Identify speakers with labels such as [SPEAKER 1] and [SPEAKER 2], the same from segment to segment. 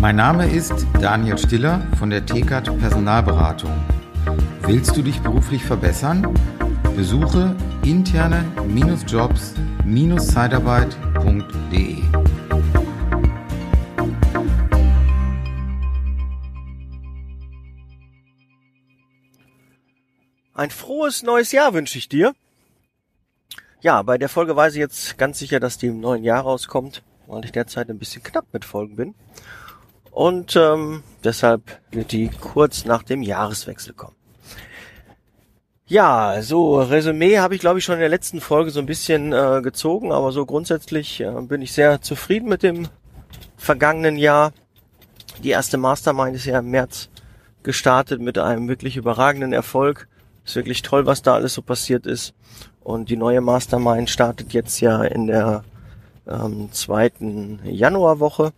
[SPEAKER 1] Mein Name ist Daniel Stiller von der TKAT Personalberatung. Willst du dich beruflich verbessern? Besuche interne-jobs-zeitarbeit.de.
[SPEAKER 2] Ein frohes neues Jahr wünsche ich dir. Ja, bei der Folge weiß ich jetzt ganz sicher, dass die im neuen Jahr rauskommt, weil ich derzeit ein bisschen knapp mit Folgen bin. Und ähm, deshalb wird die kurz nach dem Jahreswechsel kommen. Ja, so Resümee habe ich glaube ich schon in der letzten Folge so ein bisschen äh, gezogen, aber so grundsätzlich äh, bin ich sehr zufrieden mit dem vergangenen Jahr. Die erste Mastermind ist ja im März gestartet mit einem wirklich überragenden Erfolg. Ist wirklich toll, was da alles so passiert ist. Und die neue Mastermind startet jetzt ja in der ähm, zweiten Januarwoche.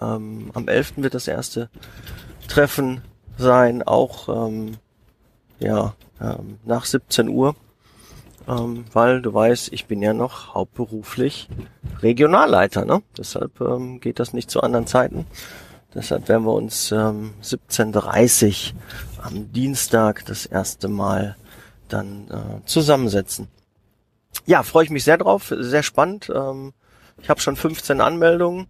[SPEAKER 2] Ähm, am 11. wird das erste Treffen sein, auch ähm, ja, ähm, nach 17 Uhr, ähm, weil du weißt, ich bin ja noch hauptberuflich Regionalleiter, ne? Deshalb ähm, geht das nicht zu anderen Zeiten. Deshalb werden wir uns ähm, 17.30 am Dienstag das erste Mal dann äh, zusammensetzen. Ja, freue ich mich sehr drauf, sehr spannend. Ähm, ich habe schon 15 Anmeldungen.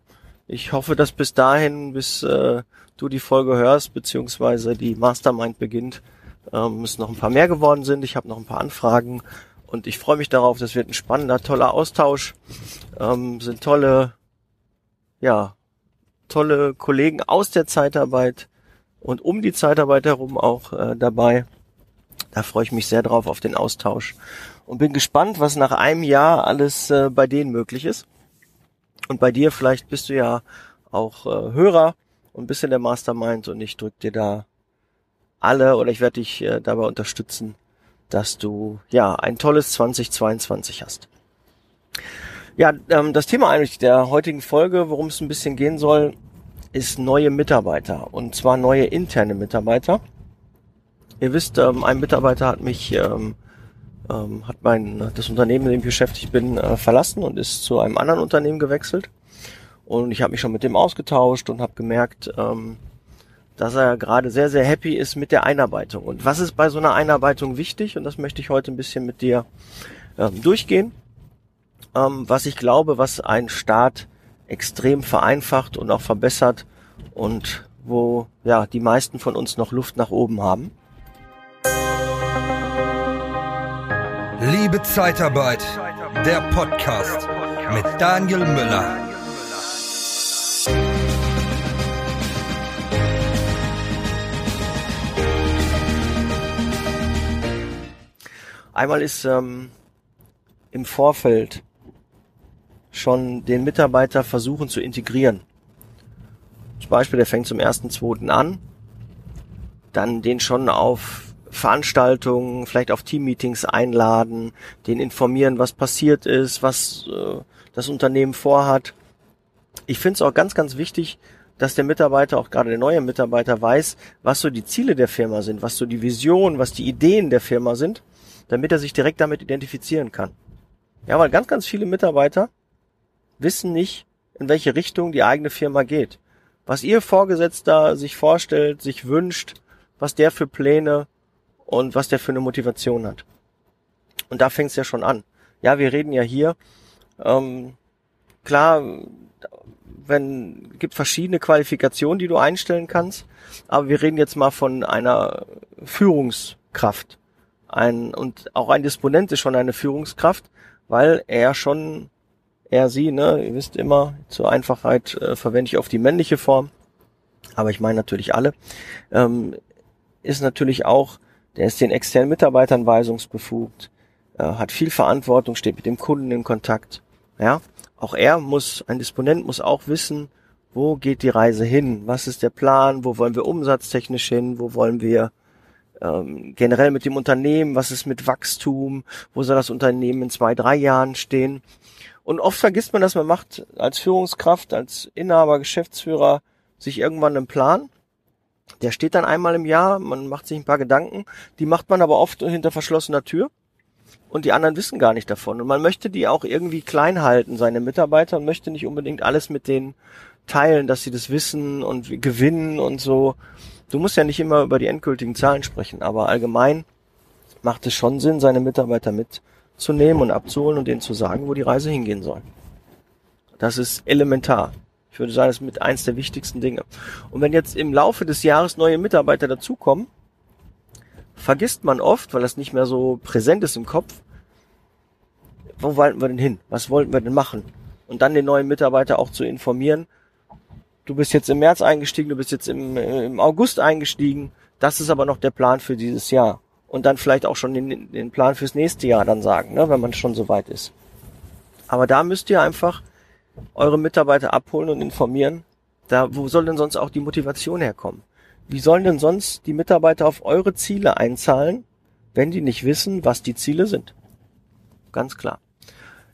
[SPEAKER 2] Ich hoffe, dass bis dahin, bis äh, du die Folge hörst, beziehungsweise die Mastermind beginnt, ähm, es noch ein paar mehr geworden sind. Ich habe noch ein paar Anfragen und ich freue mich darauf. Das wird ein spannender, toller Austausch. Ähm, sind tolle, ja, tolle Kollegen aus der Zeitarbeit und um die Zeitarbeit herum auch äh, dabei. Da freue ich mich sehr drauf auf den Austausch und bin gespannt, was nach einem Jahr alles äh, bei denen möglich ist. Und bei dir vielleicht bist du ja auch äh, Hörer und bist in der Mastermind und ich drück dir da alle oder ich werde dich äh, dabei unterstützen, dass du ja ein tolles 2022 hast. Ja, ähm, das Thema eigentlich der heutigen Folge, worum es ein bisschen gehen soll, ist neue Mitarbeiter und zwar neue interne Mitarbeiter. Ihr wisst, ähm, ein Mitarbeiter hat mich, ähm, ähm, hat mein das Unternehmen, in dem ich beschäftigt bin, äh, verlassen und ist zu einem anderen Unternehmen gewechselt. Und ich habe mich schon mit dem ausgetauscht und habe gemerkt, ähm, dass er gerade sehr, sehr happy ist mit der Einarbeitung. Und was ist bei so einer Einarbeitung wichtig? Und das möchte ich heute ein bisschen mit dir ähm, durchgehen. Ähm, was ich glaube, was ein Start extrem vereinfacht und auch verbessert und wo ja die meisten von uns noch Luft nach oben haben.
[SPEAKER 3] Liebe Zeitarbeit, der Podcast mit Daniel Müller.
[SPEAKER 2] Einmal ist ähm, im Vorfeld schon den Mitarbeiter versuchen zu integrieren. Zum Beispiel, der fängt zum ersten, zweiten an, dann den schon auf Veranstaltungen, vielleicht auf Teammeetings einladen, den informieren, was passiert ist, was äh, das Unternehmen vorhat. Ich finde es auch ganz, ganz wichtig, dass der Mitarbeiter, auch gerade der neue Mitarbeiter, weiß, was so die Ziele der Firma sind, was so die Vision, was die Ideen der Firma sind damit er sich direkt damit identifizieren kann. Ja, weil ganz, ganz viele Mitarbeiter wissen nicht, in welche Richtung die eigene Firma geht. Was ihr Vorgesetzter sich vorstellt, sich wünscht, was der für Pläne und was der für eine Motivation hat. Und da fängt es ja schon an. Ja, wir reden ja hier, ähm, klar, wenn gibt verschiedene Qualifikationen, die du einstellen kannst, aber wir reden jetzt mal von einer Führungskraft ein, und auch ein Disponent ist schon eine Führungskraft, weil er schon, er sie, ne, ihr wisst immer, zur Einfachheit äh, verwende ich auf die männliche Form, aber ich meine natürlich alle, ähm, ist natürlich auch, der ist den externen Mitarbeitern weisungsbefugt, äh, hat viel Verantwortung, steht mit dem Kunden in Kontakt, ja. Auch er muss, ein Disponent muss auch wissen, wo geht die Reise hin? Was ist der Plan? Wo wollen wir umsatztechnisch hin? Wo wollen wir ähm, generell mit dem Unternehmen, was ist mit Wachstum, wo soll das Unternehmen in zwei, drei Jahren stehen. Und oft vergisst man, dass man macht als Führungskraft, als Inhaber, Geschäftsführer sich irgendwann einen Plan. Der steht dann einmal im Jahr, man macht sich ein paar Gedanken, die macht man aber oft hinter verschlossener Tür und die anderen wissen gar nicht davon. Und man möchte die auch irgendwie klein halten, seine Mitarbeiter, und möchte nicht unbedingt alles mit denen teilen, dass sie das wissen und gewinnen und so. Du musst ja nicht immer über die endgültigen Zahlen sprechen, aber allgemein macht es schon Sinn, seine Mitarbeiter mitzunehmen und abzuholen und denen zu sagen, wo die Reise hingehen soll. Das ist elementar. Ich würde sagen, das ist mit eins der wichtigsten Dinge. Und wenn jetzt im Laufe des Jahres neue Mitarbeiter dazukommen, vergisst man oft, weil das nicht mehr so präsent ist im Kopf, wo wollten wir denn hin? Was wollten wir denn machen? Und dann den neuen Mitarbeiter auch zu informieren. Du bist jetzt im März eingestiegen, du bist jetzt im, im August eingestiegen. Das ist aber noch der Plan für dieses Jahr. Und dann vielleicht auch schon den, den Plan fürs nächste Jahr dann sagen, ne, wenn man schon so weit ist. Aber da müsst ihr einfach eure Mitarbeiter abholen und informieren. Da, wo soll denn sonst auch die Motivation herkommen? Wie sollen denn sonst die Mitarbeiter auf eure Ziele einzahlen, wenn die nicht wissen, was die Ziele sind? Ganz klar.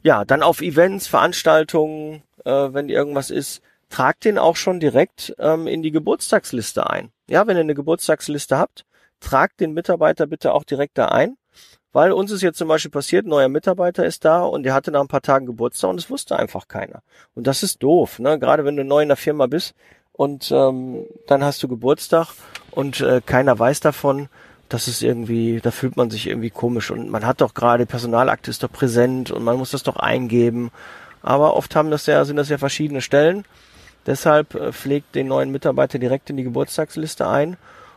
[SPEAKER 2] Ja, dann auf Events, Veranstaltungen, äh, wenn irgendwas ist, tragt den auch schon direkt ähm, in die Geburtstagsliste ein. Ja, wenn ihr eine Geburtstagsliste habt, tragt den Mitarbeiter bitte auch direkt da ein. Weil uns ist jetzt zum Beispiel passiert, neuer Mitarbeiter ist da und der hatte nach ein paar Tagen Geburtstag und es wusste einfach keiner. Und das ist doof, ne? Gerade wenn du neu in der Firma bist und ähm, dann hast du Geburtstag und äh, keiner weiß davon, das ist irgendwie, da fühlt man sich irgendwie komisch und man hat doch gerade Personalakte ist doch präsent und man muss das doch eingeben. Aber oft haben das ja, sind das ja verschiedene Stellen. Deshalb äh, pflegt den neuen Mitarbeiter direkt in die Geburtstagsliste ein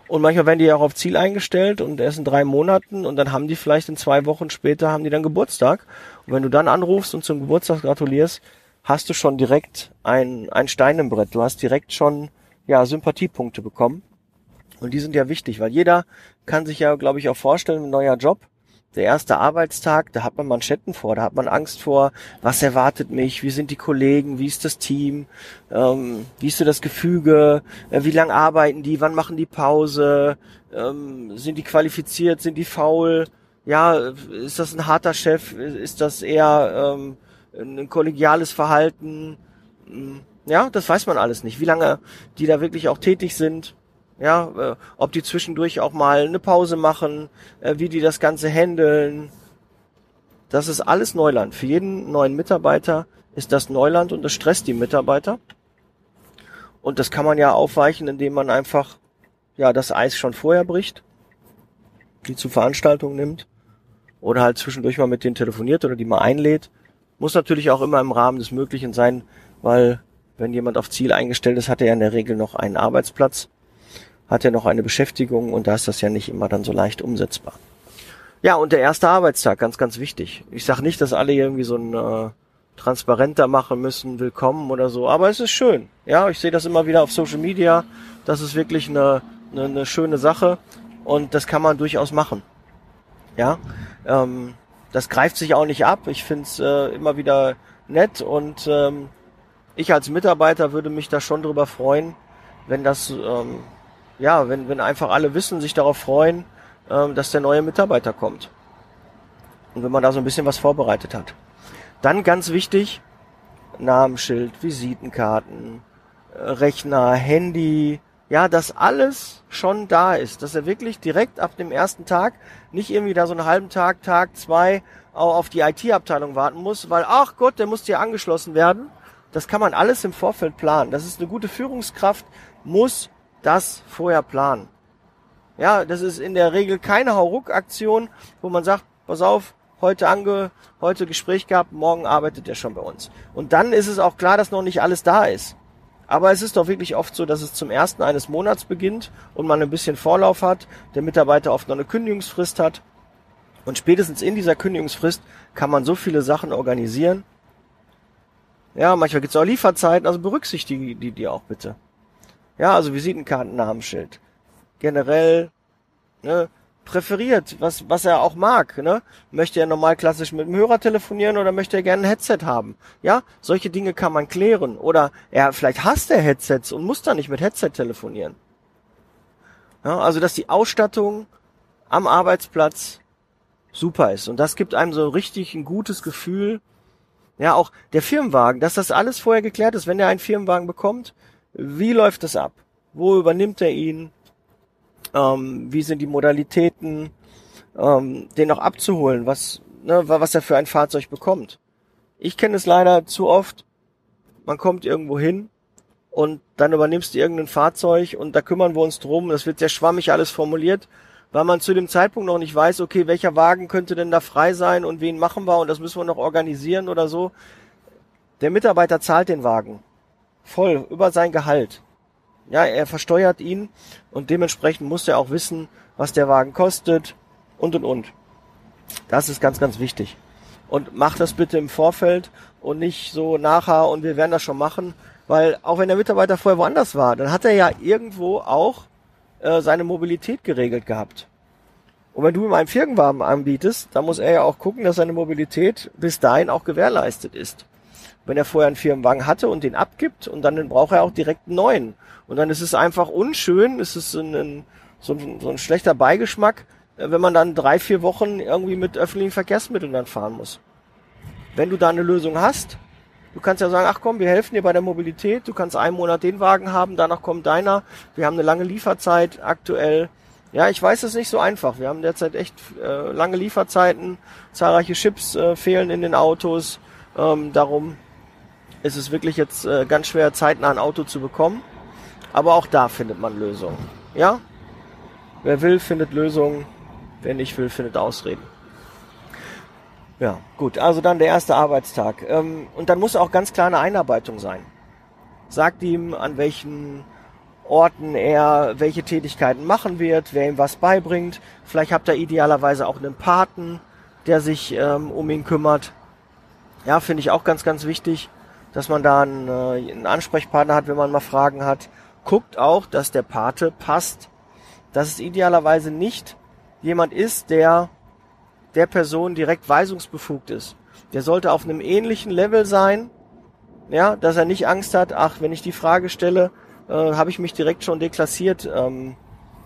[SPEAKER 2] und manchmal werden die ja auch auf Ziel eingestellt und erst in drei Monaten und dann haben die vielleicht in zwei Wochen später haben die dann Geburtstag. Und wenn du dann anrufst und zum Geburtstag gratulierst, hast du schon direkt ein, ein Stein im Brett. Du hast direkt schon, ja, Sympathiepunkte bekommen. Und die sind ja wichtig, weil jeder kann sich ja, glaube ich, auch vorstellen, ein neuer Job der erste Arbeitstag, da hat man Manschetten vor, da hat man Angst vor, was erwartet mich, wie sind die Kollegen, wie ist das Team, ähm, wie ist so das Gefüge, äh, wie lang arbeiten die, wann machen die Pause, ähm, sind die qualifiziert, sind die faul, ja, ist das ein harter Chef, ist das eher ähm, ein kollegiales Verhalten, hm, ja, das weiß man alles nicht, wie lange die da wirklich auch tätig sind. Ja, äh, ob die zwischendurch auch mal eine Pause machen, äh, wie die das Ganze handeln. Das ist alles Neuland. Für jeden neuen Mitarbeiter ist das Neuland und das stresst die Mitarbeiter. Und das kann man ja aufweichen, indem man einfach ja das Eis schon vorher bricht, die zu Veranstaltungen nimmt oder halt zwischendurch mal mit denen telefoniert oder die mal einlädt. Muss natürlich auch immer im Rahmen des Möglichen sein, weil wenn jemand auf Ziel eingestellt ist, hat er ja in der Regel noch einen Arbeitsplatz hat ja noch eine Beschäftigung und da ist das ja nicht immer dann so leicht umsetzbar. Ja, und der erste Arbeitstag, ganz, ganz wichtig. Ich sage nicht, dass alle irgendwie so ein äh, transparenter machen müssen, willkommen oder so, aber es ist schön. Ja, ich sehe das immer wieder auf Social Media. Das ist wirklich eine, eine, eine schöne Sache und das kann man durchaus machen. Ja, ähm, das greift sich auch nicht ab. Ich finde es äh, immer wieder nett und ähm, ich als Mitarbeiter würde mich da schon drüber freuen, wenn das ähm, ja, wenn, wenn einfach alle wissen, sich darauf freuen, ähm, dass der neue Mitarbeiter kommt. Und wenn man da so ein bisschen was vorbereitet hat. Dann ganz wichtig, Namensschild, Visitenkarten, äh, Rechner, Handy, ja, dass alles schon da ist, dass er wirklich direkt ab dem ersten Tag nicht irgendwie da so einen halben Tag, Tag, zwei auf die IT-Abteilung warten muss, weil, ach Gott, der muss hier angeschlossen werden. Das kann man alles im Vorfeld planen. Das ist eine gute Führungskraft, muss das vorher planen. Ja, das ist in der Regel keine Hauruck-Aktion, wo man sagt, pass auf, heute ange, heute Gespräch gehabt, morgen arbeitet er schon bei uns. Und dann ist es auch klar, dass noch nicht alles da ist. Aber es ist doch wirklich oft so, dass es zum ersten eines Monats beginnt und man ein bisschen Vorlauf hat, der Mitarbeiter oft noch eine Kündigungsfrist hat. Und spätestens in dieser Kündigungsfrist kann man so viele Sachen organisieren. Ja, manchmal gibt es auch Lieferzeiten, also berücksichtige die, die auch bitte. Ja, also Visitenkarten, Namensschild. Generell, ne, präferiert, was, was er auch mag, ne? Möchte er normal klassisch mit dem Hörer telefonieren oder möchte er gerne ein Headset haben? Ja, solche Dinge kann man klären. Oder er, vielleicht hasst er Headsets und muss dann nicht mit Headset telefonieren. Ja, also, dass die Ausstattung am Arbeitsplatz super ist. Und das gibt einem so richtig ein gutes Gefühl. Ja, auch der Firmenwagen, dass das alles vorher geklärt ist, wenn er einen Firmenwagen bekommt, wie läuft das ab? Wo übernimmt er ihn? Ähm, wie sind die Modalitäten, ähm, den noch abzuholen, was, ne, was er für ein Fahrzeug bekommt? Ich kenne es leider zu oft. Man kommt irgendwo hin und dann übernimmst du irgendein Fahrzeug und da kümmern wir uns drum. Das wird sehr schwammig alles formuliert, weil man zu dem Zeitpunkt noch nicht weiß, okay, welcher Wagen könnte denn da frei sein und wen machen wir und das müssen wir noch organisieren oder so. Der Mitarbeiter zahlt den Wagen voll über sein Gehalt. Ja, er versteuert ihn und dementsprechend muss er auch wissen, was der Wagen kostet und und und. Das ist ganz, ganz wichtig. Und mach das bitte im Vorfeld und nicht so nachher und wir werden das schon machen, weil auch wenn der Mitarbeiter vorher woanders war, dann hat er ja irgendwo auch äh, seine Mobilität geregelt gehabt. Und wenn du ihm einen Firmenwagen anbietest, dann muss er ja auch gucken, dass seine Mobilität bis dahin auch gewährleistet ist. Wenn er vorher einen Firmenwagen hatte und den abgibt und dann, braucht er auch direkt einen neuen. Und dann ist es einfach unschön, es ist ein, ein, so, ein, so ein schlechter Beigeschmack, äh, wenn man dann drei, vier Wochen irgendwie mit öffentlichen Verkehrsmitteln dann fahren muss. Wenn du da eine Lösung hast, Du kannst ja sagen, ach komm, wir helfen dir bei der Mobilität. Du kannst einen Monat den Wagen haben, danach kommt deiner. Wir haben eine lange Lieferzeit aktuell. Ja, ich weiß, es ist nicht so einfach. Wir haben derzeit echt äh, lange Lieferzeiten. Zahlreiche Chips äh, fehlen in den Autos. Ähm, darum ist es wirklich jetzt äh, ganz schwer, zeitnah ein Auto zu bekommen. Aber auch da findet man Lösungen. Ja? Wer will, findet Lösungen. Wer nicht will, findet Ausreden. Ja, gut. Also dann der erste Arbeitstag. Ähm, und dann muss auch ganz klar eine Einarbeitung sein. Sagt ihm, an welchen Orten er welche Tätigkeiten machen wird, wer ihm was beibringt. Vielleicht habt ihr idealerweise auch einen Paten, der sich ähm, um ihn kümmert. Ja, finde ich auch ganz, ganz wichtig, dass man da einen, äh, einen Ansprechpartner hat, wenn man mal Fragen hat. Guckt auch, dass der Pate passt. Dass es idealerweise nicht jemand ist, der der Person direkt weisungsbefugt ist. Der sollte auf einem ähnlichen Level sein, ja, dass er nicht Angst hat, ach, wenn ich die Frage stelle, äh, habe ich mich direkt schon deklassiert ähm,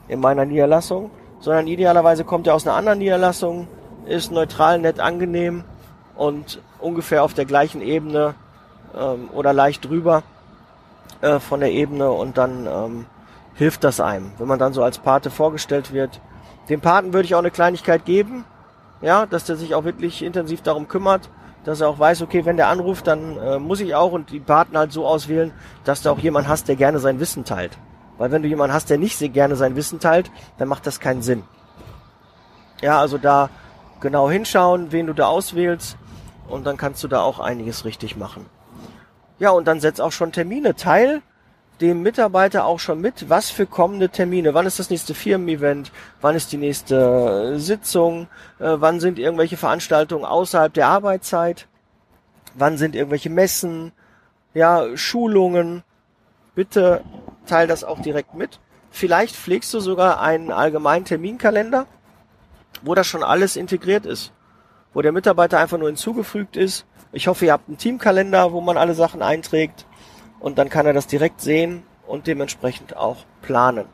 [SPEAKER 2] in meiner Niederlassung, sondern idealerweise kommt er aus einer anderen Niederlassung, ist neutral, nett, angenehm und ungefähr auf der gleichen Ebene ähm, oder leicht drüber äh, von der Ebene und dann ähm, hilft das einem, wenn man dann so als Pate vorgestellt wird. Dem Paten würde ich auch eine Kleinigkeit geben, ja, dass der sich auch wirklich intensiv darum kümmert, dass er auch weiß, okay, wenn der anruft, dann äh, muss ich auch und die Partner halt so auswählen, dass du auch jemanden hast, der gerne sein Wissen teilt. Weil wenn du jemanden hast, der nicht sehr gerne sein Wissen teilt, dann macht das keinen Sinn. Ja, also da genau hinschauen, wen du da auswählst und dann kannst du da auch einiges richtig machen. Ja, und dann setz auch schon Termine. Teil dem Mitarbeiter auch schon mit, was für kommende Termine, wann ist das nächste Firmen-Event, wann ist die nächste äh, Sitzung, äh, wann sind irgendwelche Veranstaltungen außerhalb der Arbeitszeit, wann sind irgendwelche Messen, ja, Schulungen. Bitte teil das auch direkt mit. Vielleicht pflegst du sogar einen allgemeinen Terminkalender, wo das schon alles integriert ist, wo der Mitarbeiter einfach nur hinzugefügt ist. Ich hoffe, ihr habt einen Teamkalender, wo man alle Sachen einträgt und dann kann er das direkt sehen und dementsprechend auch planen.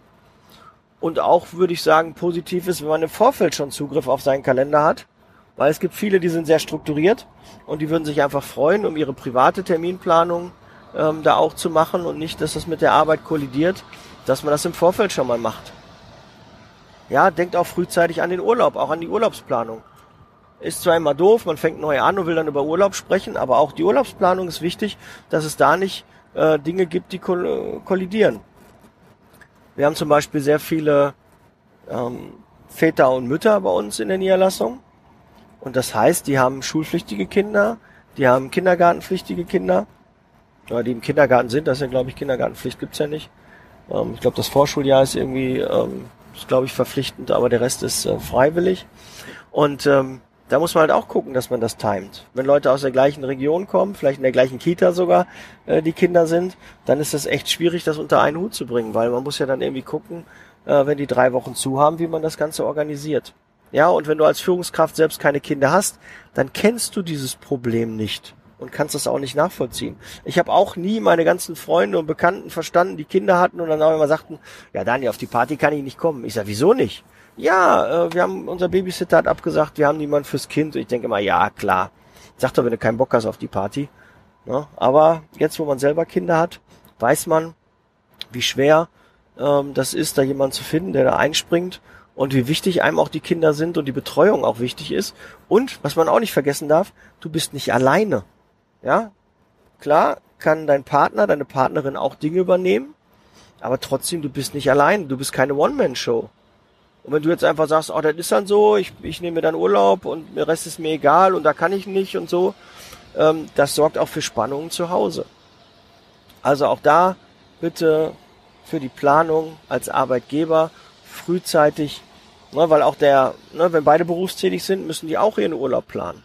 [SPEAKER 2] Und auch würde ich sagen, positiv ist, wenn man im Vorfeld schon Zugriff auf seinen Kalender hat, weil es gibt viele, die sind sehr strukturiert und die würden sich einfach freuen, um ihre private Terminplanung ähm, da auch zu machen und nicht, dass das mit der Arbeit kollidiert, dass man das im Vorfeld schon mal macht. Ja, denkt auch frühzeitig an den Urlaub, auch an die Urlaubsplanung. Ist zwar immer doof, man fängt neu an und will dann über Urlaub sprechen, aber auch die Urlaubsplanung ist wichtig, dass es da nicht äh, Dinge gibt, die kollidieren. Wir haben zum Beispiel sehr viele ähm, Väter und Mütter bei uns in der Niederlassung. Und das heißt, die haben schulpflichtige Kinder, die haben kindergartenpflichtige Kinder, oder die im Kindergarten sind, das ist ja glaube ich Kindergartenpflicht gibt's ja nicht. Ähm, ich glaube, das Vorschuljahr ist irgendwie, ähm, ist glaube ich verpflichtend, aber der Rest ist äh, freiwillig. Und ähm, da muss man halt auch gucken, dass man das timet. Wenn Leute aus der gleichen Region kommen, vielleicht in der gleichen Kita sogar äh, die Kinder sind, dann ist das echt schwierig, das unter einen Hut zu bringen, weil man muss ja dann irgendwie gucken, äh, wenn die drei Wochen zu haben, wie man das Ganze organisiert. Ja, und wenn du als Führungskraft selbst keine Kinder hast, dann kennst du dieses Problem nicht und kannst das auch nicht nachvollziehen. Ich habe auch nie meine ganzen Freunde und Bekannten verstanden, die Kinder hatten und dann auch immer sagten, ja Daniel, auf die Party kann ich nicht kommen. Ich sag, wieso nicht? Ja, äh, wir haben, unser Babysitter hat abgesagt, wir haben niemanden fürs Kind. Ich denke mal, ja, klar. Sag doch, wenn du keinen Bock hast auf die Party. Ne? Aber jetzt, wo man selber Kinder hat, weiß man, wie schwer ähm, das ist, da jemanden zu finden, der da einspringt und wie wichtig einem auch die Kinder sind und die Betreuung auch wichtig ist. Und was man auch nicht vergessen darf, du bist nicht alleine. Ja, klar, kann dein Partner, deine Partnerin auch Dinge übernehmen, aber trotzdem, du bist nicht allein, du bist keine One-Man-Show. Und wenn du jetzt einfach sagst, oh, das ist dann so, ich, ich nehme dann Urlaub und der Rest ist mir egal und da kann ich nicht und so, ähm, das sorgt auch für Spannungen zu Hause. Also auch da bitte für die Planung als Arbeitgeber frühzeitig, ne, weil auch der, ne, wenn beide berufstätig sind, müssen die auch ihren Urlaub planen.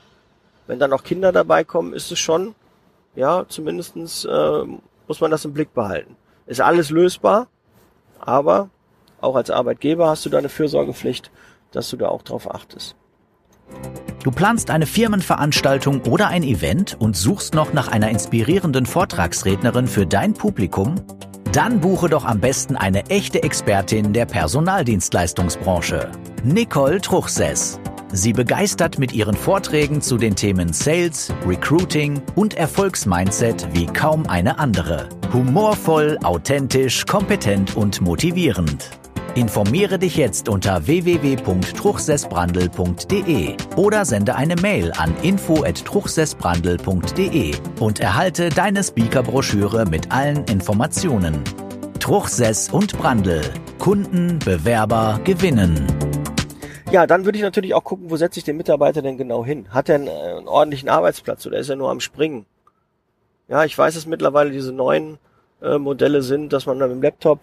[SPEAKER 2] Wenn dann auch Kinder dabei kommen, ist es schon, ja, zumindestens äh, muss man das im Blick behalten. Ist alles lösbar, aber auch als Arbeitgeber hast du deine Fürsorgepflicht, dass du da auch drauf achtest.
[SPEAKER 4] Du planst eine Firmenveranstaltung oder ein Event und suchst noch nach einer inspirierenden Vortragsrednerin für dein Publikum? Dann buche doch am besten eine echte Expertin der Personaldienstleistungsbranche, Nicole Truchsess. Sie begeistert mit ihren Vorträgen zu den Themen Sales, Recruiting und Erfolgsmindset wie kaum eine andere. Humorvoll, authentisch, kompetent und motivierend. Informiere dich jetzt unter www.truchsessbrandel.de oder sende eine Mail an info@truchsessbrandel.de und erhalte deine Speakerbroschüre mit allen Informationen. Truchsess und Brandel. Kunden, Bewerber gewinnen.
[SPEAKER 2] Ja, dann würde ich natürlich auch gucken, wo setze ich den Mitarbeiter denn genau hin? Hat er einen, äh, ordentlichen Arbeitsplatz oder ist er nur am Springen? Ja, ich weiß, dass mittlerweile diese neuen äh, Modelle sind, dass man dann mit dem Laptop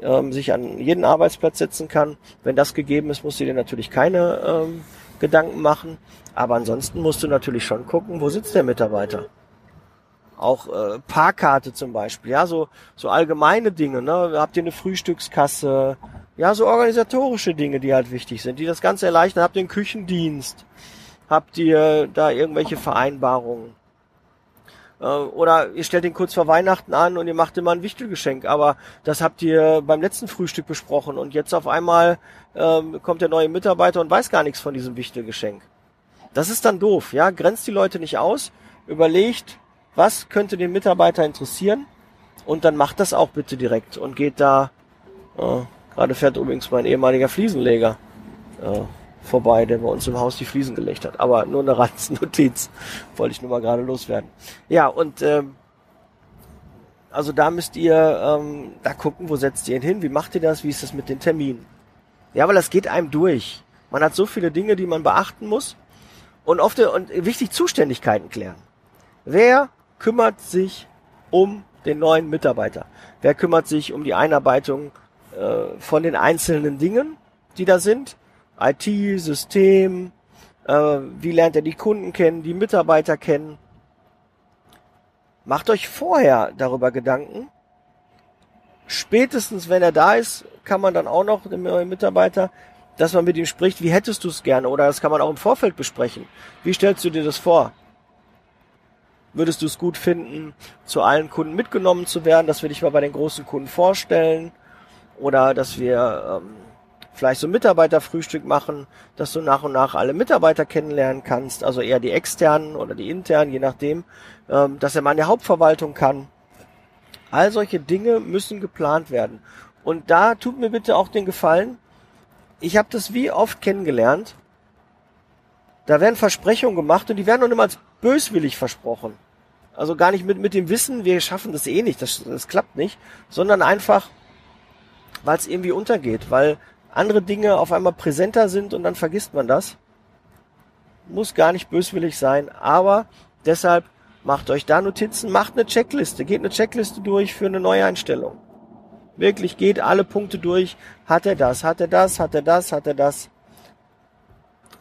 [SPEAKER 2] ähm, sich an jeden Arbeitsplatz setzen kann. Wenn das gegeben ist, musst du dir natürlich keine ähm, Gedanken machen. Aber ansonsten musst du natürlich schon gucken, wo sitzt der Mitarbeiter. Auch äh, Parkkarte zum Beispiel, ja, so, so allgemeine Dinge, ne? Habt ihr eine Frühstückskasse? Ja, so organisatorische Dinge, die halt wichtig sind, die das Ganze erleichtern. Habt ihr einen Küchendienst? Habt ihr da irgendwelche Vereinbarungen? Äh, oder ihr stellt ihn kurz vor Weihnachten an und ihr macht ihm mal ein Wichtelgeschenk. Aber das habt ihr beim letzten Frühstück besprochen und jetzt auf einmal ähm, kommt der neue Mitarbeiter und weiß gar nichts von diesem Wichtelgeschenk. Das ist dann doof, ja. Grenzt die Leute nicht aus, überlegt, was könnte den Mitarbeiter interessieren und dann macht das auch bitte direkt und geht da. Äh, Gerade fährt übrigens mein ehemaliger Fliesenleger. Äh, vorbei, der bei uns im Haus die Fliesen gelegt hat. Aber nur eine Ranznotiz. Wollte ich nur mal gerade loswerden. Ja, und ähm, also da müsst ihr ähm, da gucken, wo setzt ihr ihn hin, wie macht ihr das, wie ist das mit den Terminen. Ja, weil das geht einem durch. Man hat so viele Dinge, die man beachten muss. Und oft und wichtig Zuständigkeiten klären. Wer kümmert sich um den neuen Mitarbeiter? Wer kümmert sich um die Einarbeitung äh, von den einzelnen Dingen, die da sind? IT, System, äh, wie lernt er die Kunden kennen, die Mitarbeiter kennen. Macht euch vorher darüber Gedanken. Spätestens, wenn er da ist, kann man dann auch noch dem neuen Mitarbeiter, dass man mit ihm spricht, wie hättest du es gerne? Oder das kann man auch im Vorfeld besprechen. Wie stellst du dir das vor? Würdest du es gut finden, zu allen Kunden mitgenommen zu werden, dass wir dich mal bei den großen Kunden vorstellen? Oder dass wir ähm, vielleicht so ein Mitarbeiterfrühstück machen, dass du nach und nach alle Mitarbeiter kennenlernen kannst, also eher die externen oder die internen, je nachdem, ähm, dass er mal in der Hauptverwaltung kann. All solche Dinge müssen geplant werden. Und da tut mir bitte auch den Gefallen, ich habe das wie oft kennengelernt, da werden Versprechungen gemacht und die werden noch immer als böswillig versprochen. Also gar nicht mit, mit dem Wissen, wir schaffen das eh nicht, das, das klappt nicht, sondern einfach, weil es irgendwie untergeht, weil andere Dinge auf einmal präsenter sind und dann vergisst man das. Muss gar nicht böswillig sein, aber deshalb macht euch da Notizen, macht eine Checkliste, geht eine Checkliste durch für eine Neueinstellung. Wirklich geht alle Punkte durch. Hat er das, hat er das, hat er das, hat er das.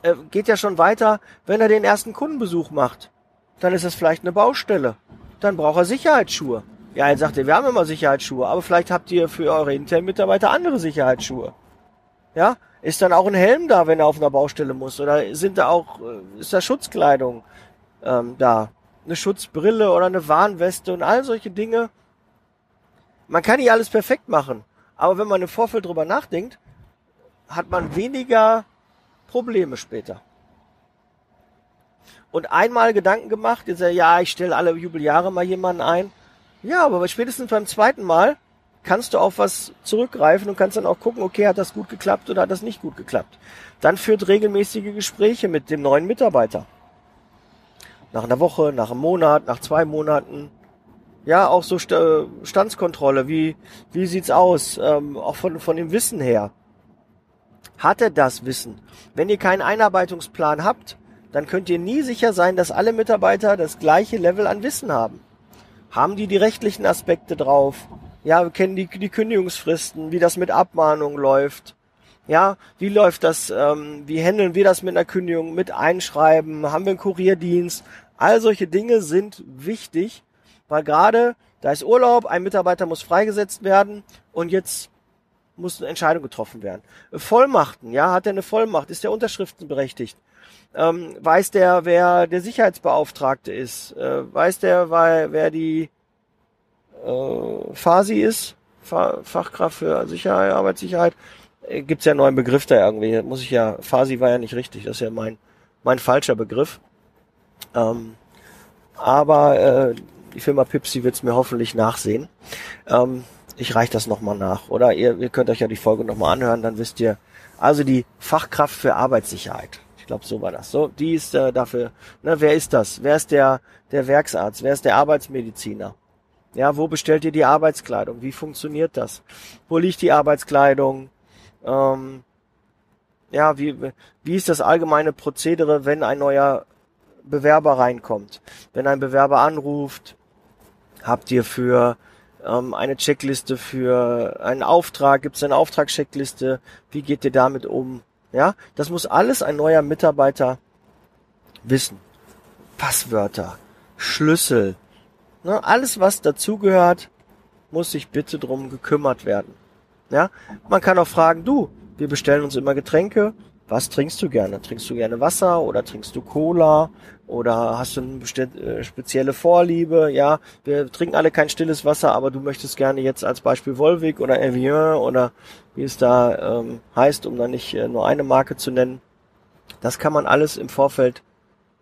[SPEAKER 2] Äh, geht ja schon weiter, wenn er den ersten Kundenbesuch macht. Dann ist es vielleicht eine Baustelle. Dann braucht er Sicherheitsschuhe. Ja, jetzt sagt ihr, wir haben immer Sicherheitsschuhe, aber vielleicht habt ihr für eure internen Mitarbeiter andere Sicherheitsschuhe. Ja, ist dann auch ein Helm da, wenn er auf einer Baustelle muss? Oder sind da auch, äh, ist da Schutzkleidung ähm, da? Eine Schutzbrille oder eine Warnweste und all solche Dinge. Man kann nicht alles perfekt machen. Aber wenn man im Vorfeld drüber nachdenkt, hat man weniger Probleme später. Und einmal Gedanken gemacht, jetzt ja, ich stelle alle Jubeljahre mal jemanden ein. Ja, aber spätestens beim zweiten Mal kannst du auf was zurückgreifen und kannst dann auch gucken, okay, hat das gut geklappt oder hat das nicht gut geklappt. Dann führt regelmäßige Gespräche mit dem neuen Mitarbeiter. Nach einer Woche, nach einem Monat, nach zwei Monaten. Ja, auch so äh, Standskontrolle. Wie, wie sieht's aus? Ähm, auch von, von dem Wissen her. Hat er das Wissen? Wenn ihr keinen Einarbeitungsplan habt, dann könnt ihr nie sicher sein, dass alle Mitarbeiter das gleiche Level an Wissen haben. Haben die die rechtlichen Aspekte drauf? Ja, wir kennen die, die Kündigungsfristen, wie das mit Abmahnung läuft. Ja, wie läuft das, ähm, wie handeln wir das mit einer Kündigung, mit Einschreiben, haben wir einen Kurierdienst? All solche Dinge sind wichtig, weil gerade da ist Urlaub, ein Mitarbeiter muss freigesetzt werden und jetzt muss eine Entscheidung getroffen werden. Vollmachten, ja, hat er eine Vollmacht, ist der unterschriftenberechtigt? Ähm, weiß der, wer der Sicherheitsbeauftragte ist? Äh, weiß der, wer die äh, FASI ist? Fachkraft für Sicherheit, Arbeitssicherheit? Äh, gibt's ja einen neuen Begriff da irgendwie. Muss ich ja, FASI war ja nicht richtig, das ist ja mein, mein falscher Begriff. Ähm, aber äh, die Firma Pipsi wird's mir hoffentlich nachsehen. Ähm, ich reiche das nochmal nach. Oder ihr, ihr könnt euch ja die Folge nochmal anhören, dann wisst ihr. Also die Fachkraft für Arbeitssicherheit. Ich glaube, so war das. So, die ist äh, dafür. Ne, wer ist das? Wer ist der der Werksarzt? Wer ist der Arbeitsmediziner? Ja, wo bestellt ihr die Arbeitskleidung? Wie funktioniert das? Wo liegt die Arbeitskleidung? Ähm, ja, wie, wie ist das allgemeine Prozedere, wenn ein neuer Bewerber reinkommt? Wenn ein Bewerber anruft, habt ihr für ähm, eine Checkliste für einen Auftrag? Gibt es eine Auftragscheckliste? Wie geht ihr damit um? Ja, das muss alles ein neuer Mitarbeiter wissen. Passwörter, Schlüssel, ne, alles was dazugehört, muss sich bitte drum gekümmert werden. Ja, man kann auch fragen, du, wir bestellen uns immer Getränke, was trinkst du gerne? Trinkst du gerne Wasser oder trinkst du Cola oder hast du eine äh, spezielle Vorliebe? Ja, wir trinken alle kein stilles Wasser, aber du möchtest gerne jetzt als Beispiel Volvic oder Evian oder wie es da ähm, heißt, um dann nicht äh, nur eine Marke zu nennen. Das kann man alles im Vorfeld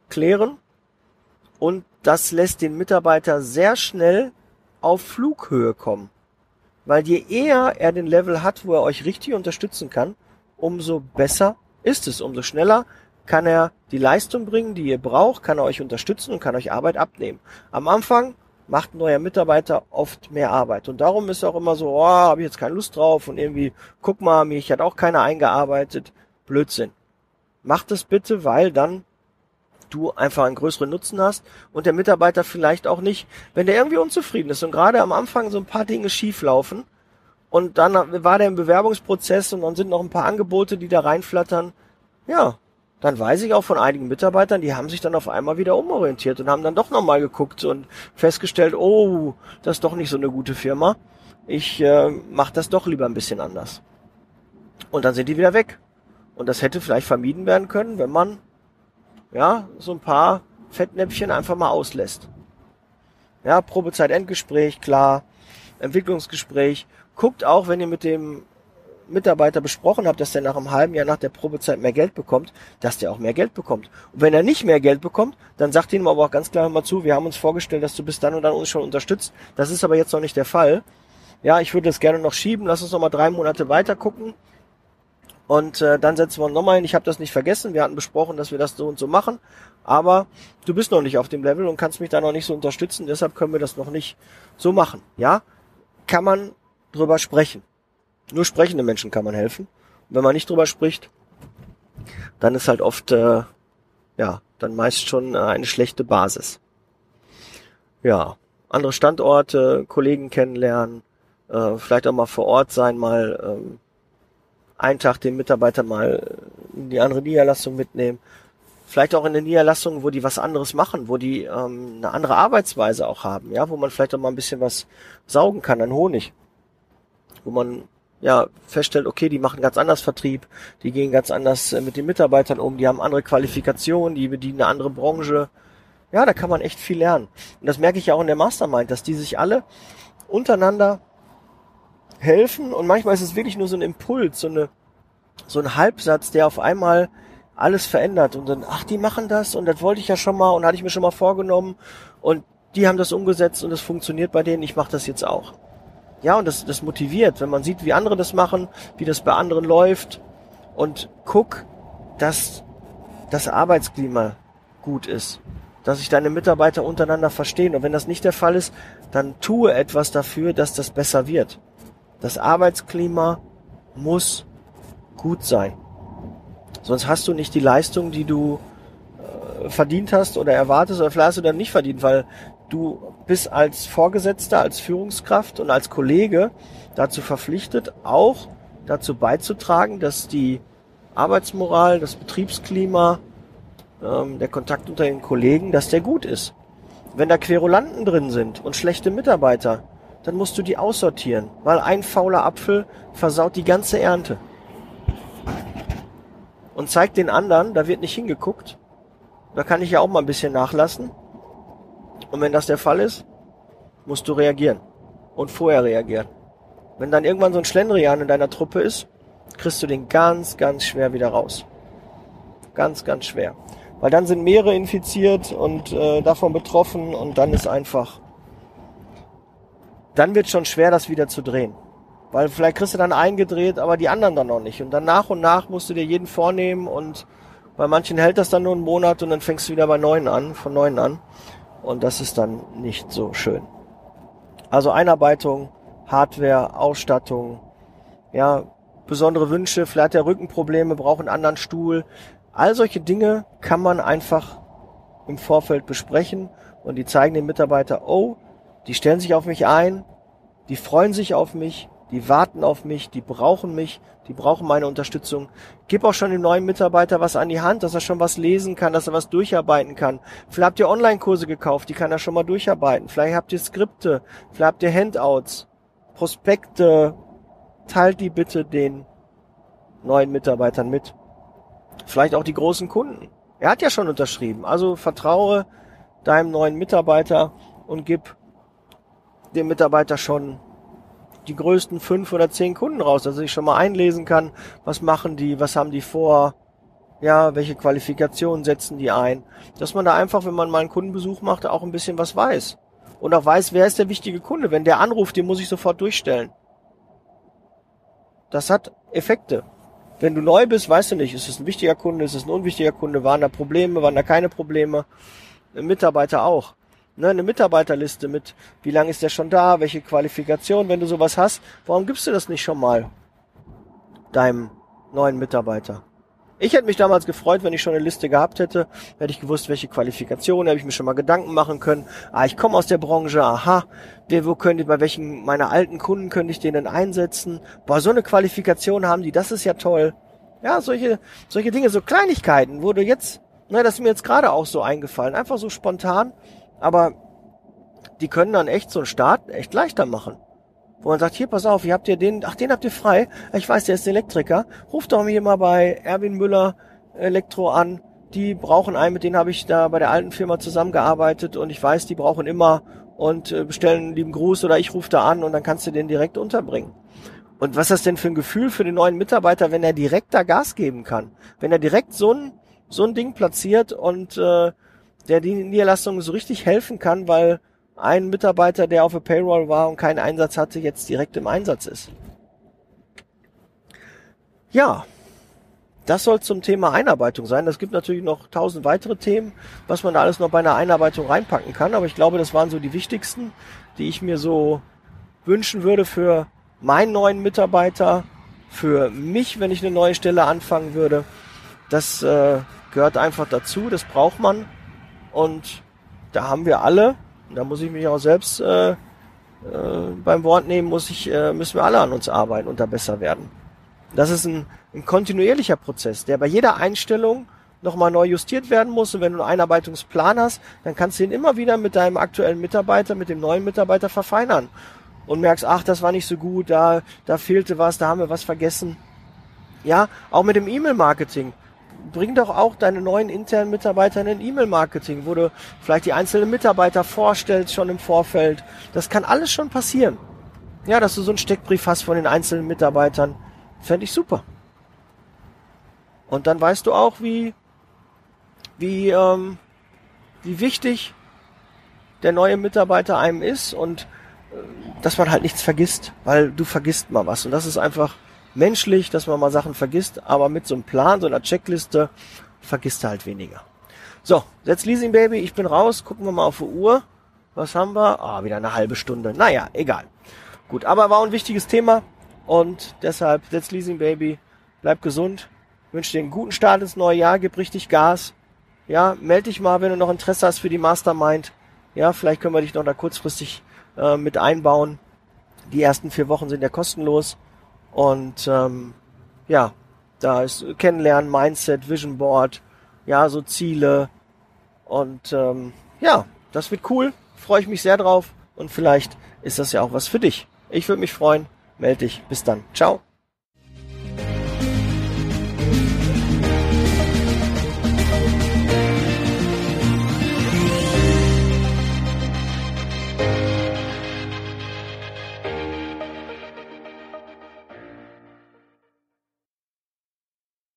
[SPEAKER 2] klären und das lässt den Mitarbeiter sehr schnell auf Flughöhe kommen. Weil je eher er den Level hat, wo er euch richtig unterstützen kann, umso besser ist es. Umso schneller kann er die Leistung bringen, die ihr braucht, kann er euch unterstützen und kann euch Arbeit abnehmen. Am Anfang macht ein neuer Mitarbeiter oft mehr Arbeit. Und darum ist auch immer so, oh, habe ich jetzt keine Lust drauf und irgendwie, guck mal, mich hat auch keiner eingearbeitet. Blödsinn. Macht es bitte, weil dann du einfach einen größeren Nutzen hast und der Mitarbeiter vielleicht auch nicht, wenn der irgendwie unzufrieden ist und gerade am Anfang so ein paar Dinge schief laufen und dann war der im Bewerbungsprozess und dann sind noch ein paar Angebote, die da reinflattern, ja, dann weiß ich auch von einigen Mitarbeitern, die haben sich dann auf einmal wieder umorientiert und haben dann doch nochmal geguckt und festgestellt, oh, das ist doch nicht so eine gute Firma. Ich äh, mache das doch lieber ein bisschen anders. Und dann sind die wieder weg. Und das hätte vielleicht vermieden werden können, wenn man ja so ein paar Fettnäpfchen einfach mal auslässt. Ja, Probezeit, Endgespräch, klar, Entwicklungsgespräch. Guckt auch, wenn ihr mit dem Mitarbeiter besprochen habt, dass der nach einem halben Jahr nach der Probezeit mehr Geld bekommt, dass der auch mehr Geld bekommt. Und wenn er nicht mehr Geld bekommt, dann sagt ihm aber auch ganz klar mal zu, wir haben uns vorgestellt, dass du bis dann und dann uns schon unterstützt. Das ist aber jetzt noch nicht der Fall. Ja, ich würde das gerne noch schieben. Lass uns noch mal drei Monate weiter gucken. Und äh, dann setzen wir uns nochmal hin. Ich habe das nicht vergessen. Wir hatten besprochen, dass wir das so und so machen. Aber du bist noch nicht auf dem Level und kannst mich da noch nicht so unterstützen. Deshalb können wir das noch nicht so machen. Ja, kann man drüber sprechen. Nur sprechende Menschen kann man helfen. Und wenn man nicht drüber spricht, dann ist halt oft, äh, ja, dann meist schon äh, eine schlechte Basis. Ja, andere Standorte, Kollegen kennenlernen, äh, vielleicht auch mal vor Ort sein, mal ähm, einen Tag den Mitarbeiter mal in die andere Niederlassung mitnehmen. Vielleicht auch in eine Niederlassung, wo die was anderes machen, wo die ähm, eine andere Arbeitsweise auch haben, ja, wo man vielleicht auch mal ein bisschen was saugen kann an Honig. Wo man ja, feststellt, okay, die machen ganz anders Vertrieb, die gehen ganz anders äh, mit den Mitarbeitern um, die haben andere Qualifikationen, die bedienen eine andere Branche. Ja, da kann man echt viel lernen. Und das merke ich ja auch in der Mastermind, dass die sich alle untereinander helfen und manchmal ist es wirklich nur so ein Impuls, so eine, so ein Halbsatz, der auf einmal alles verändert und dann, ach, die machen das und das wollte ich ja schon mal und hatte ich mir schon mal vorgenommen und die haben das umgesetzt und es funktioniert bei denen, ich mache das jetzt auch. Ja, und das, das motiviert, wenn man sieht, wie andere das machen, wie das bei anderen läuft. Und guck, dass das Arbeitsklima gut ist. dass sich deine Mitarbeiter untereinander verstehen. Und wenn das nicht der Fall ist, dann tue etwas dafür, dass das besser wird. Das Arbeitsklima muss gut sein. Sonst hast du nicht die Leistung, die du äh, verdient hast oder erwartest oder vielleicht hast du dann nicht verdient, weil du bist als Vorgesetzter, als Führungskraft und als Kollege dazu verpflichtet, auch dazu beizutragen, dass die Arbeitsmoral, das Betriebsklima, ähm, der Kontakt unter den Kollegen, dass der gut ist. Wenn da Querulanten drin sind und schlechte Mitarbeiter, dann musst du die aussortieren, weil ein fauler Apfel versaut die ganze Ernte. Und zeigt den anderen, da wird nicht hingeguckt. Da kann ich ja auch mal ein bisschen nachlassen. Und wenn das der Fall ist, musst du reagieren. Und vorher reagieren. Wenn dann irgendwann so ein Schlendrian in deiner Truppe ist, kriegst du den ganz, ganz schwer wieder raus. Ganz, ganz schwer. Weil dann sind mehrere infiziert und äh, davon betroffen und dann ist einfach, dann wird schon schwer, das wieder zu drehen. Weil vielleicht kriegst du dann eingedreht, aber die anderen dann noch nicht. Und dann nach und nach musst du dir jeden vornehmen und bei manchen hält das dann nur einen Monat und dann fängst du wieder bei neun an, von neun an. Und das ist dann nicht so schön. Also Einarbeitung, Hardware, Ausstattung, ja, besondere Wünsche, vielleicht hat er Rückenprobleme, braucht einen anderen Stuhl. All solche Dinge kann man einfach im Vorfeld besprechen und die zeigen den Mitarbeiter, oh, die stellen sich auf mich ein, die freuen sich auf mich, die warten auf mich, die brauchen mich, die brauchen meine Unterstützung. Gib auch schon dem neuen Mitarbeiter was an die Hand, dass er schon was lesen kann, dass er was durcharbeiten kann. Vielleicht habt ihr Online-Kurse gekauft, die kann er schon mal durcharbeiten. Vielleicht habt ihr Skripte, vielleicht habt ihr Handouts, Prospekte. Teilt die bitte den neuen Mitarbeitern mit. Vielleicht auch die großen Kunden. Er hat ja schon unterschrieben. Also vertraue deinem neuen Mitarbeiter und gib dem Mitarbeiter schon die größten fünf oder zehn Kunden raus, dass er sich schon mal einlesen kann, was machen die, was haben die vor, ja, welche Qualifikationen setzen die ein, dass man da einfach, wenn man mal einen Kundenbesuch macht, auch ein bisschen was weiß und auch weiß, wer ist der wichtige Kunde. Wenn der anruft, den muss ich sofort durchstellen. Das hat Effekte. Wenn du neu bist, weißt du nicht, ist es ein wichtiger Kunde, ist es ein unwichtiger Kunde, waren da Probleme, waren da keine Probleme. Mitarbeiter auch ne, eine Mitarbeiterliste mit, wie lange ist der schon da, welche Qualifikation, wenn du sowas hast, warum gibst du das nicht schon mal deinem neuen Mitarbeiter? Ich hätte mich damals gefreut, wenn ich schon eine Liste gehabt hätte, hätte ich gewusst, welche Qualifikationen, hätte ich mir schon mal Gedanken machen können. Ah, ich komme aus der Branche, aha, wer, wo könnte, bei welchen meiner alten Kunden könnte ich den denn einsetzen? Boah, so eine Qualifikation haben die, das ist ja toll. Ja, solche, solche Dinge, so Kleinigkeiten, wo du jetzt, na, das ist mir jetzt gerade auch so eingefallen, einfach so spontan, aber die können dann echt so einen Start echt leichter machen. Wo man sagt, hier, pass auf, ihr habt ihr den, ach, den habt ihr frei. Ich weiß, der ist Elektriker. Ruft doch hier mal bei Erwin Müller Elektro an. Die brauchen einen, mit denen habe ich da bei der alten Firma zusammengearbeitet und ich weiß, die brauchen immer und äh, bestellen einen lieben Gruß oder ich rufe da an und dann kannst du den direkt unterbringen. Und was ist das denn für ein Gefühl für den neuen Mitarbeiter, wenn er direkt da Gas geben kann? Wenn er direkt so ein, so ein Ding platziert und äh, der die Niederlassung so richtig helfen kann, weil ein Mitarbeiter, der auf der Payroll war und keinen Einsatz hatte, jetzt direkt im Einsatz ist. Ja, das soll zum Thema Einarbeitung sein. Es gibt natürlich noch tausend weitere Themen, was man da alles noch bei einer Einarbeitung reinpacken kann. Aber ich glaube, das waren so die wichtigsten, die ich mir so wünschen würde für meinen neuen Mitarbeiter, für mich, wenn ich eine neue Stelle anfangen würde. Das äh, gehört einfach dazu, das braucht man. Und da haben wir alle, da muss ich mich auch selbst äh, äh, beim Wort nehmen, muss ich, äh, müssen wir alle an uns arbeiten und da besser werden. Das ist ein, ein kontinuierlicher Prozess, der bei jeder Einstellung nochmal neu justiert werden muss. Und wenn du einen Einarbeitungsplan hast, dann kannst du ihn immer wieder mit deinem aktuellen Mitarbeiter, mit dem neuen Mitarbeiter verfeinern. Und merkst, ach, das war nicht so gut, da, da fehlte was, da haben wir was vergessen. Ja, auch mit dem E-Mail-Marketing bring doch auch deine neuen internen Mitarbeiter in ein E-Mail-Marketing, wo du vielleicht die einzelnen Mitarbeiter vorstellst schon im Vorfeld. Das kann alles schon passieren. Ja, dass du so einen Steckbrief hast von den einzelnen Mitarbeitern, fände ich super. Und dann weißt du auch, wie, wie, ähm, wie wichtig der neue Mitarbeiter einem ist und äh, dass man halt nichts vergisst, weil du vergisst mal was. Und das ist einfach menschlich, dass man mal Sachen vergisst, aber mit so einem Plan, so einer Checkliste vergisst du halt weniger. So, jetzt Leasing Baby, ich bin raus, gucken wir mal auf die Uhr. Was haben wir? Ah, wieder eine halbe Stunde. Naja, egal. Gut, aber war ein wichtiges Thema und deshalb setz Leasing Baby, bleib gesund, wünsche dir einen guten Start ins neue Jahr, gib richtig Gas. Ja, melde dich mal, wenn du noch Interesse hast für die Mastermind. Ja, vielleicht können wir dich noch da kurzfristig äh, mit einbauen. Die ersten vier Wochen sind ja kostenlos und ähm, ja, da ist Kennenlernen, Mindset, Vision Board, ja, so Ziele und ähm, ja, das wird cool, freue ich mich sehr drauf und vielleicht ist das ja auch was für dich. Ich würde mich freuen. Meld dich. Bis dann. Ciao.